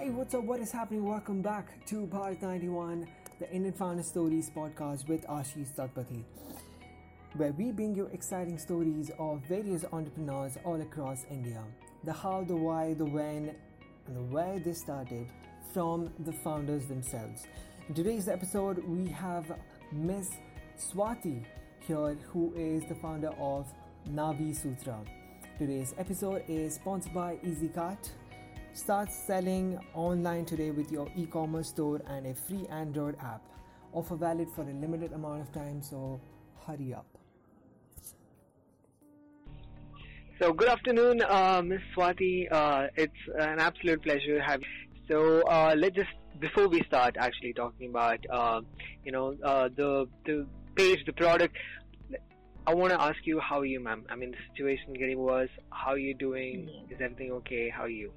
Hey, what's up? What is happening? Welcome back to Part 91, the Indian Founder Stories podcast with Ashish Tatpati, where we bring you exciting stories of various entrepreneurs all across India. The how, the why, the when, and the where they started from the founders themselves. In today's episode, we have Miss Swati here, who is the founder of Navi Sutra. Today's episode is sponsored by EasyCart Start selling online today with your e commerce store and a free Android app. Offer valid for a limited amount of time, so hurry up. So, good afternoon, uh, Ms. Swati. Uh, it's an absolute pleasure to have you. So, uh, let's just, before we start actually talking about, uh, you know, uh, the, the page, the product, I want to ask you, how are you, ma'am? I mean, the situation getting worse. How are you doing? Yes. Is everything okay? How are you?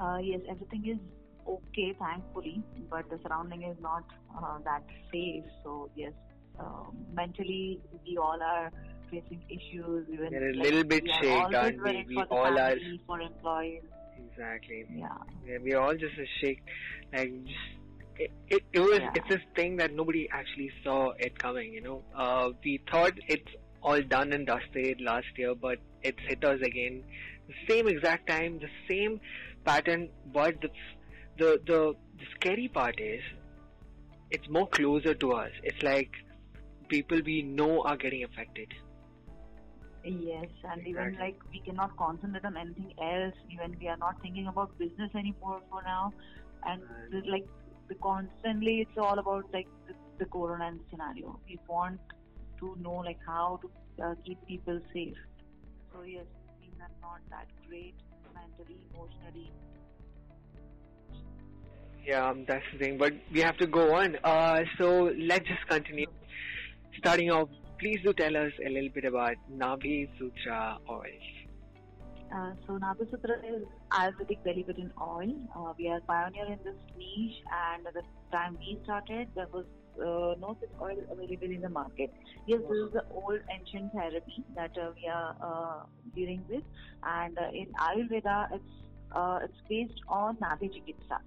Uh, yes, everything is okay, thankfully, but the surrounding is not uh, that safe. So yes, um, mentally we all are facing issues. Even We're a little bit we are shaken, aren't we? We all are- for employees. Exactly. Yeah. Yeah, we are all just a shake. Like, just, it, it, it was, Yeah. it's this thing that nobody actually saw it coming, you know. Uh, we thought it's all done and dusted last year, but it's hit us again. The same exact time, the same pattern, but the, the, the, the scary part is, it's more closer to us. It's like people we know are getting affected. Yes, and even like we cannot concentrate on anything else. Even we are not thinking about business anymore for now, and Right. like the constantly it's all about like the, the corona scenario. We want to know like how to uh, keep people safe. So yes, things are not that great mentally, emotionally. Yeah, um, that's the thing. But we have to go on. Uh, so let's just continue. Starting off, please do tell us a little bit about Navi Sutra oil. Uh, so Nabisutra is Ayurvedic belly button oil. Uh, we are pioneer in this niche, and at the time we started, there was uh, no such oil available in the market. Yes, this is the old ancient therapy that uh, we are uh, dealing with, and uh, in Ayurveda, it's uh, it's based on Navi Chikitsa.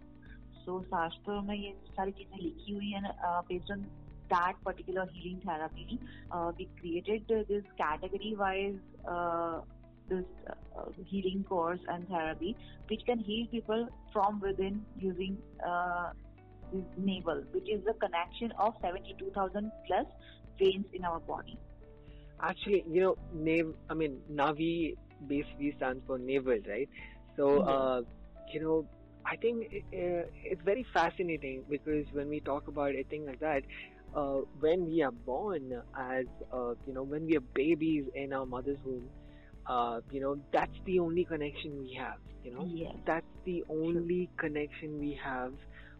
So शास्त्रों में ये सारी चीजें लिखी हुई हैं based on that particular healing therapy. Uh, we created uh, this category wise uh, this uh, healing course and therapy which can heal people from within using uh, navel, which is the connection of 72,000 plus veins in our body. Actually, you know, Nav, I mean, Navi basically stands for navel, right? So, uh, you know, I think uh, it's very fascinating because when we talk about a thing like that, uh, when we are born as, uh, you know, when we are babies in our mother's womb, uh, you know, that's the only connection we have, you know? Yes. That's the only connection we have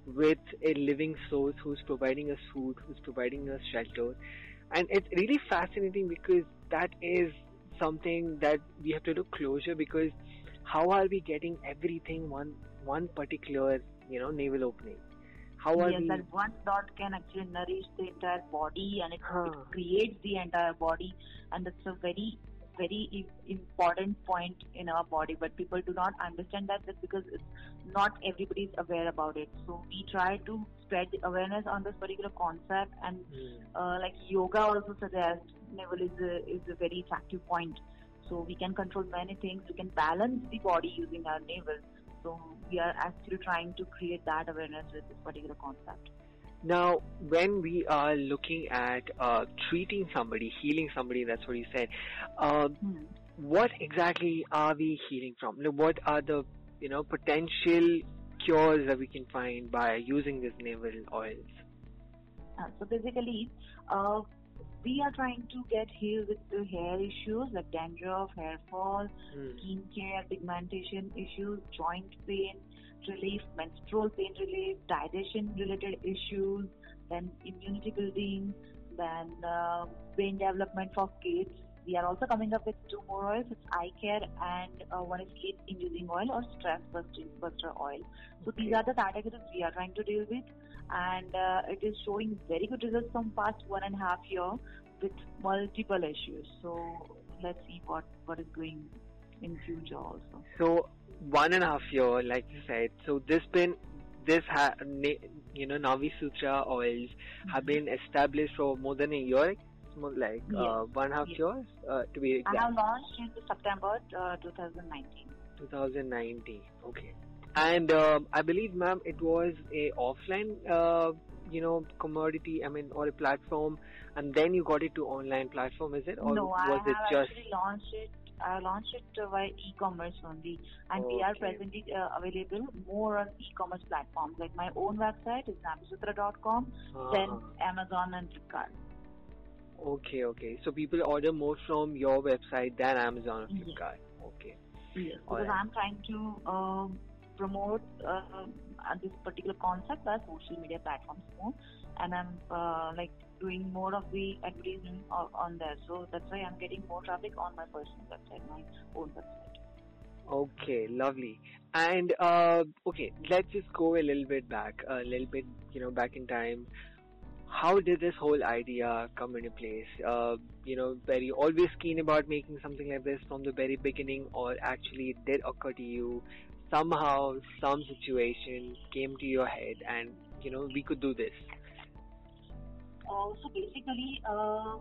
with a living source who's providing us food, who's providing us shelter. And it's really fascinating because that is something that we have to look closer because how are we getting everything one one particular you know navel opening? How are yes, we? that one dot can actually nourish the entire body and it, Huh. it creates the entire body and it's a very very important point in our body but people do not understand that just because it's not everybody is aware about it. So we try to spread awareness on this particular concept and Hmm. uh, like yoga also suggests navel is a, is a very attractive point. So we can control many things. We can balance the body using our navel. So we are actually trying to create that awareness with this particular concept Now, when we are looking at uh, treating somebody, healing somebody, that's what you said. Uh, Hmm. what exactly are we healing from? What are the you know potential cures that we can find by using these navel oils? Uh, so basically, uh, we are trying to get healed with the hair issues like dandruff, hair fall, Hmm. skin care, pigmentation issues, joint pain relief, menstrual pain relief, digestion related issues, then immunity building, then uh, brain development for kids. We are also coming up with two more oils. It's eye care and uh, one is sleep inducing oil or stress buster oil. So these are the categories we are trying to deal with, and uh, it is showing very good results from past one and a half year with multiple issues. So let's see what what is going in future also. So one and a half year, like you said. So this been this ha- you know Navi Sutra oils have been established for more than a year. It's more like Yes. uh, one and a half Yes. years uh, to be I exact. have launched in September uh, 2019. 2019. Okay. And um, I believe, ma'am, it was a offline, uh, you know, commodity. I mean, or a platform, and then you got it to online platform. Is it, or no, I was have it just? actually launched it. I launched it uh, via e-commerce only, and we are presently uh, available more on e-commerce platforms. Like my own website is nabisutra.com, then Uh-huh. Amazon and Flipkart. Okay, okay. So people order more from your website than Amazon or Yes. Flipkart. Okay. Yes, because I'm trying to um, promote uh, this particular concept by social media platforms more, and I'm uh, like doing more of the advertising on, on there. So that's why I'm getting more traffic on my personal website, my own website. Okay, lovely. And uh, okay, let's just go a little bit back, a little bit, you know, back in time. How did this whole idea come into place? Uh, you know, were you always keen about making something like this from the very beginning, or actually it did occur to you somehow, some situation came to your head, and you know, we could do this. Uh, so basically, uh,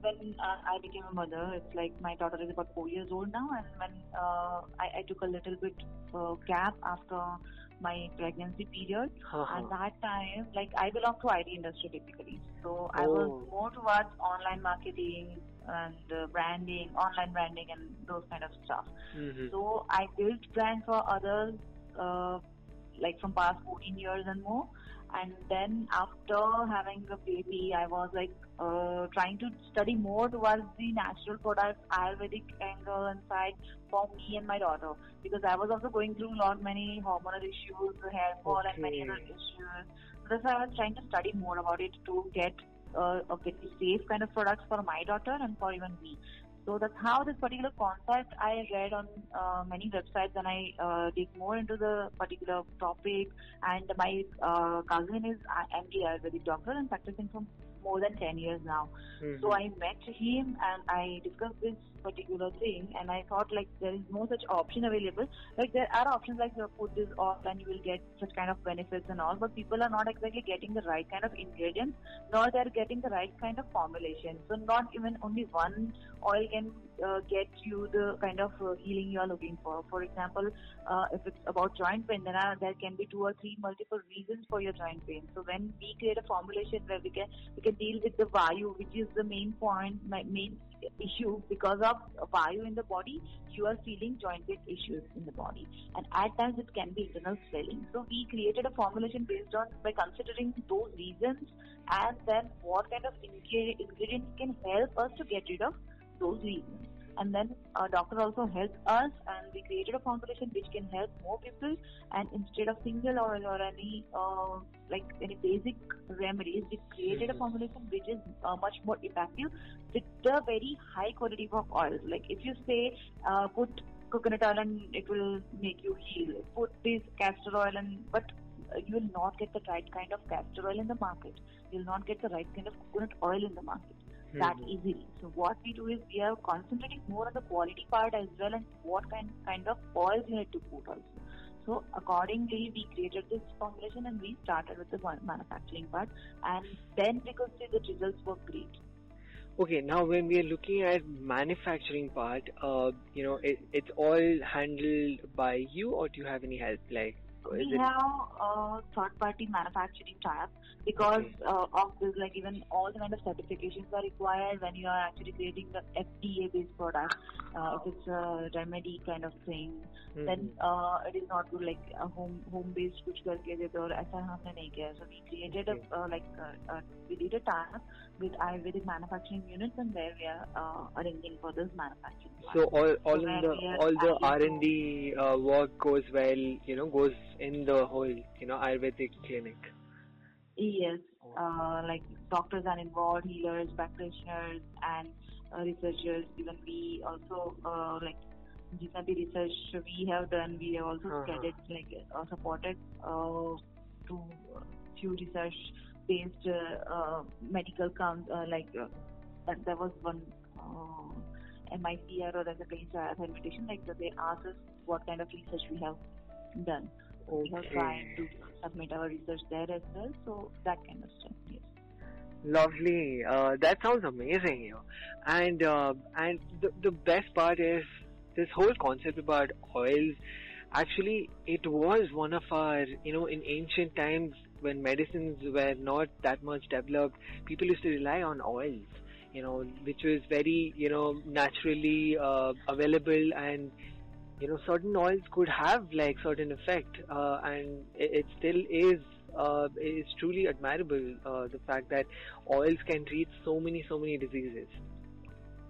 when uh, I became a mother, it's like my daughter is about four years old now, and when uh, I, I took a little bit uh, gap after my pregnancy period, Uh-huh. At that time, like I belong to IT industry typically, so I was Oh. more towards online marketing and uh, branding, online branding, and those kind of stuff. Mhm. So I built brands for others, uh, like from past 14 years and more. And then after having a baby, I was like uh, trying to study more towards the natural products, Ayurvedic angle and side for me and my daughter because I was also going through a lot many hormonal issues, hair fall, and many other issues. So that's why I was trying to study more about it to get uh, a very safe kind of products for my daughter and for even me. So that's how this particular concept I read on uh, many websites and I uh, dig more into the particular topic. And my uh, cousin is a MD Ayurvedic doctor and practicing for more than 10 years now. Mhm. So I met him and I discussed this particular thing and I thought like there is no such option available. Like there are options like you put this off and you will get such kind of benefits and all, but people are not exactly getting the right kind of ingredients nor they're getting the right kind of formulation. So not even only one oil can uh, get you the kind of uh, healing you are looking for. For example, uh, if it's about joint pain, then uh, there can be two or three multiple reasons for your joint pain. So when we create a formulation where we can we can deal with the vayu, which is the main point, my main issue because of vayu in the body, you are feeling joint pain issues in the body, and at times it can be internal swelling. So we created a formulation based on by considering those reasons and then what kind of ingre- ingredients can help us to get rid of those reasons. And then our doctor also helped us, and we created a formulation which can help more people. And instead of single oil or any uh, like any basic remedies, we created a Mhm. formulation which is uh, much more effective with the very high quality of oils. Like if you say uh, put coconut oil and it will make you heal, put this castor oil and but uh, you will not get the right kind of castor oil in the market. You will not get the right kind of coconut oil in the market that Mhm. easily. So what we do is we are concentrating more on the quality part as well and what kind kind of oils you need to put also. So accordingly, we created this formulation and we started with the manufacturing part, and then we could see the results were great. Okay, now when we are looking at manufacturing part, uh, you know, it, it's all handled by you, or do you have any help? Like, is We it? have a third-party manufacturing type because Okay. uh, of this, like even all the kind of certifications are required when you are actually creating the FDA-based product. Uh, if it's a remedy kind of thing, then Mhm. uh, it is not good like a home home based कुछ करके देते और ऐसा हमने नहीं किया so we created Okay. a uh, like uh, uh, we did a task with Ayurvedic manufacturing units and there we are uh, arranging for this manufacturing part. So all all So in where the we are all the adding R and D uh, work goes well, you know, goes in the whole, you know, Ayurvedic clinic. yes uh, like doctors are involved healers practitioners and uh, researchers even we also uh, like जितना भी research we have done we have also Uh-huh. studied like uh, supported uh, to few research based uh, uh, medical com- uh, like uh, and there was one uh, MICR or as a clean fermentation, like they ask us what kind of research we have done. We have tried to submit our research there as well, so that kind of stuff. Yes. Lovely. Uh, that sounds amazing, you know. And uh, and the the best part is this whole concept about oils. Actually, it was one of our, you know, in ancient times when medicines were not that much developed, people used to rely on oils, you know, which was very, you know, naturally uh, available and you know certain oils could have like certain effect uh, and it, it, still is uh, is truly admirable uh, the fact that oils can treat so many so many diseases.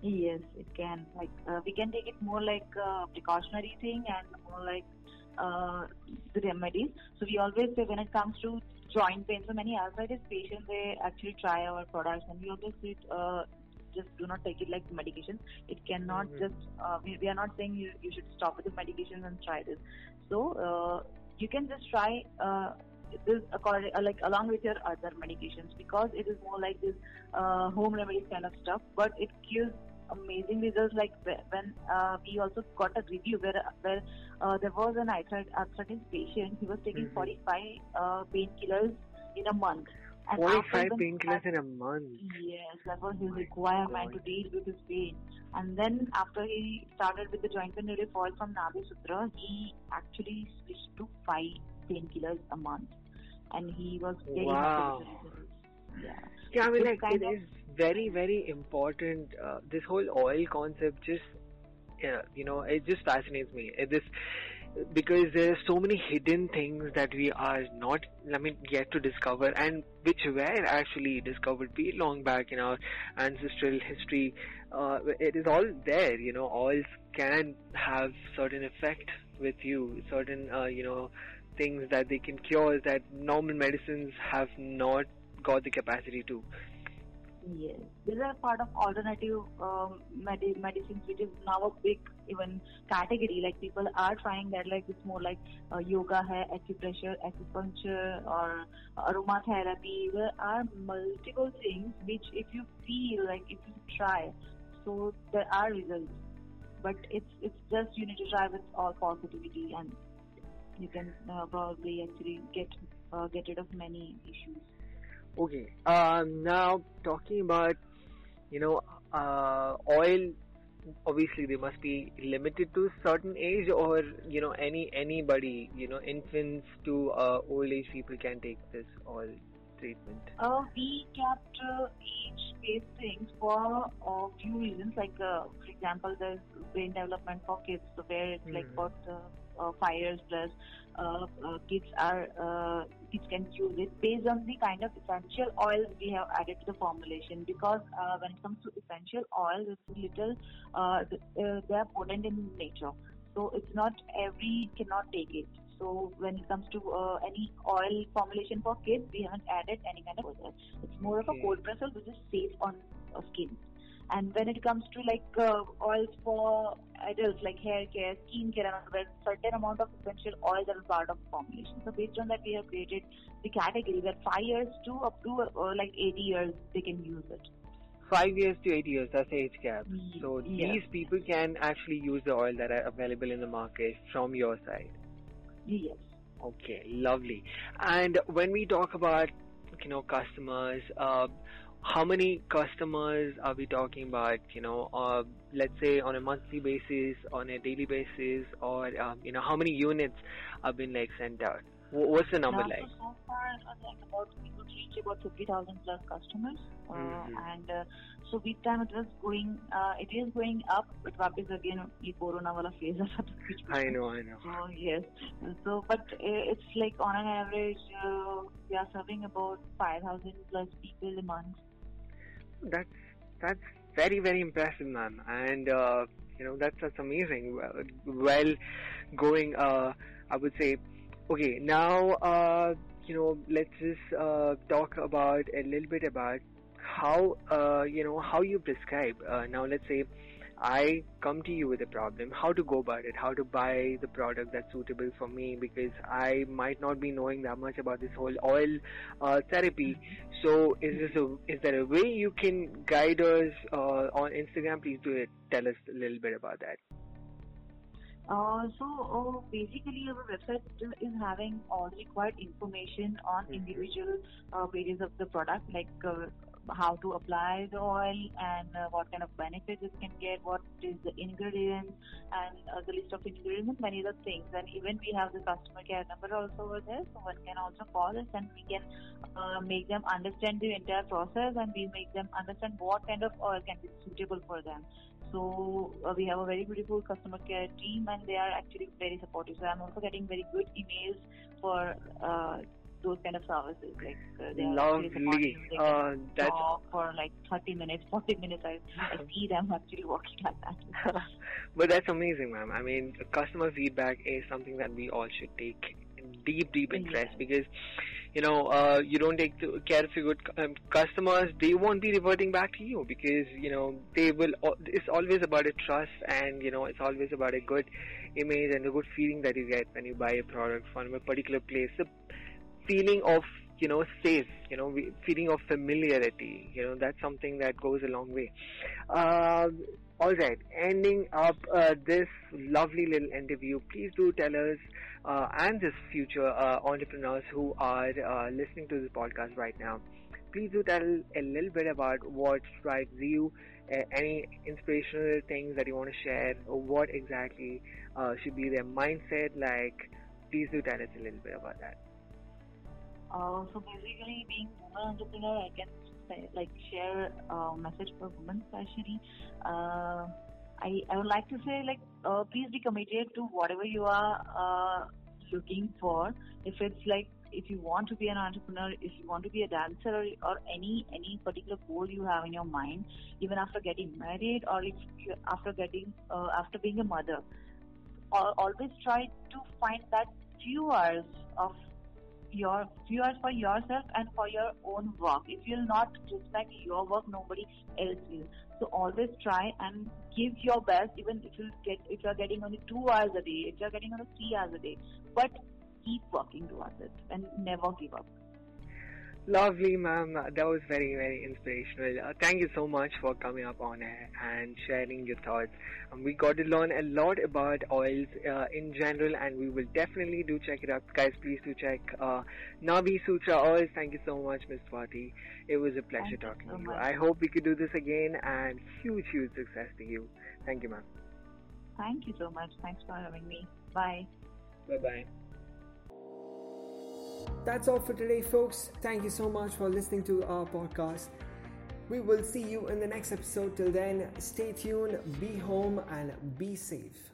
Yes it can. Like uh, we can take it more like a precautionary thing and more like uh, the remedies. So we always say when it comes to joint pain so many arthritis patients they actually try our products and we always say just do not take it like medication. It cannot mm-hmm. just, uh, we, we, are not saying you, you should stop with the medications and try this. So, uh, you can just try, uh, this according, uh, like along with your other medications because it is more like this, uh, home remedies kind of stuff, but it gives amazing results like when uh, we also got a review where where uh, there was an arthritis patient he was taking mm-hmm. 45 uh, painkillers in a month 45 painkillers in a month. Yes, that was his requirement to deal with his pain. And then after he started with the joint pain relief oil from Nabi Sutra, he actually switched to five painkillers a month, and he was very wow. Yeah. Yeah, I mean, like it is very, very important. Uh, this whole oil concept just, yeah, you know, it just fascinates me. It, this because there are so many hidden things that we are not, I mean, yet to discover, and which were actually discovered way long back in our ancestral history. Uh, it is all there, you know. Oils can have certain effect with you, certain, uh, you know, things that they can cure that normal medicines have not got the capacity to. Yes, these are part of alternative um, med- medicines, which is now a big even category. Like people are trying that, like it's more like uh, yoga, hai, acupressure, acupuncture, or aromatherapy. There are multiple things which, if you feel like if you try, so there are results. But it's it's just you need to try with all positivity, and you can uh, probably actually get uh, get rid of many issues. Okay. Um, now talking about, you know, uh, oil. Obviously, they must be limited to certain age, or you know, any anybody, you know, infants to uh, old age people can take this oil treatment. Uh, we kept uh, age-based things for a few reasons. Like, uh, for example, there's brain development for kids, so where it's mm-hmm. like about uh, uh, five years plus uh, uh, kids are uh, kids can use it based on the kind of essential oils we have added to the formulation. Because uh, when it comes to essential oils it's little uh, uh, they are potent in nature. So it's not every cannot take it. So when it comes to uh, any oil formulation for kids we haven't added any kind of oil. It's more of a cold pressor which is safe on skin and when it comes to like uh, oils for adults, like hair care, skin care, and other certain amount of essential oils are part of formulation. So based on that, we have created the category that five years to up to uh, like 80 years they can use it. Five years to 80 years, that's age gap. So yes. these people can actually use the oil that are available in the market from your side. Yes. Okay, lovely. And when we talk about you know customers, uh, how many customers are we talking about you know uh, let's say on a monthly basis on a daily basis or um, you know how many units have been like sent out? What's the number like? So far uh, like about we could reach about 50000 plus customers uh, mm-hmm. and uh, so with time it was going uh, it is going up but is again the corona wala phase i know i know. So yes. So but it's like on an average we are serving about 5000 plus people a month that's that's very very impressive, man. and uh, you know that's that's amazing. Well, well going, uh, I would say. Okay, now uh, you know let's just uh, talk about a little bit about how uh, you know how you prescribe. Uh, now let's say I come to you with a problem, how to go about it, how to buy the product that's suitable for me because I might not be knowing that much about this whole oil uh, therapy. So, is this a, is there a way you can guide us uh, on Instagram? Please do it. Tell us a little bit about that. Uh, so uh, basically, our website is having all required information on mm-hmm. individual uh, pages of the product, like uh, how to apply the oil and uh, what kind of benefits it can get, what is the ingredients, and uh, the list of ingredients, many other things. And even we have the customer care number also over there, so one can also call us and we can uh, make them understand the entire process and we make them understand what kind of oil can be suitable for them. So uh, we have a very beautiful customer care team, and they are actually very supportive. So I'm also getting very good emails for uh, those kind of services. Like uh, they lovely. Uh, that's for like 30 minutes, 40 minutes. I, I see them actually working like that. but that's amazing, ma'am. I mean, customer feedback is something that we all should take deep, deep interest yeah. because you know, uh, you don't take care of your good um, customers, they won't be reverting back to you because, you know, they will, it's always about a trust and, you know, it's always about a good image and a good feeling that you get when you buy a product from a particular place. The feeling of, you know, safe, you know, feeling of familiarity, you know, that's something that goes a long way. Uh, all right, ending up uh, this lovely little interview, please do tell us uh, and this future uh, entrepreneurs who are uh, listening to this podcast right now. Please do tell a little bit about what drives you, uh, any inspirational things that you want to share, or what exactly should be their mindset. Like, please do tell us a little bit about that. Uh, so basically, being woman entrepreneur, I can say, like share a message for women especially. Uh, I, I would like to say like uh, please be committed to whatever you are uh, looking for. If it's like if you want to be an entrepreneur, if you want to be a dancer or, or any any particular goal you have in your mind, even after getting married or if after getting uh, after being a mother, always try to find that few hours of your viewers for yourself and for your own work. If you'll not respect your work, nobody else will. So always try and give your best, even if you get if you're getting only two hours a day, if you're getting only three hours a day. But keep working towards it and never give up. Lovely, ma'am. That was very, very inspirational. Uh, thank you so much for coming up on air and sharing your thoughts. Um, we got to learn a lot about oils uh, in general, and we will definitely do check it out. Guys, please do check uh, Navi Sutra Oils. Thank you so much, Ms. Swati. It was a pleasure thank talking so to you. I hope we could do this again, and huge, huge success to you. Thank you, ma'am. Thank you so much. Thanks for having me. Bye. Bye bye. That's all for today, folks. Thank you so much for listening to our podcast. We will see you in the next episode. Till then, stay tuned, be home, and be safe.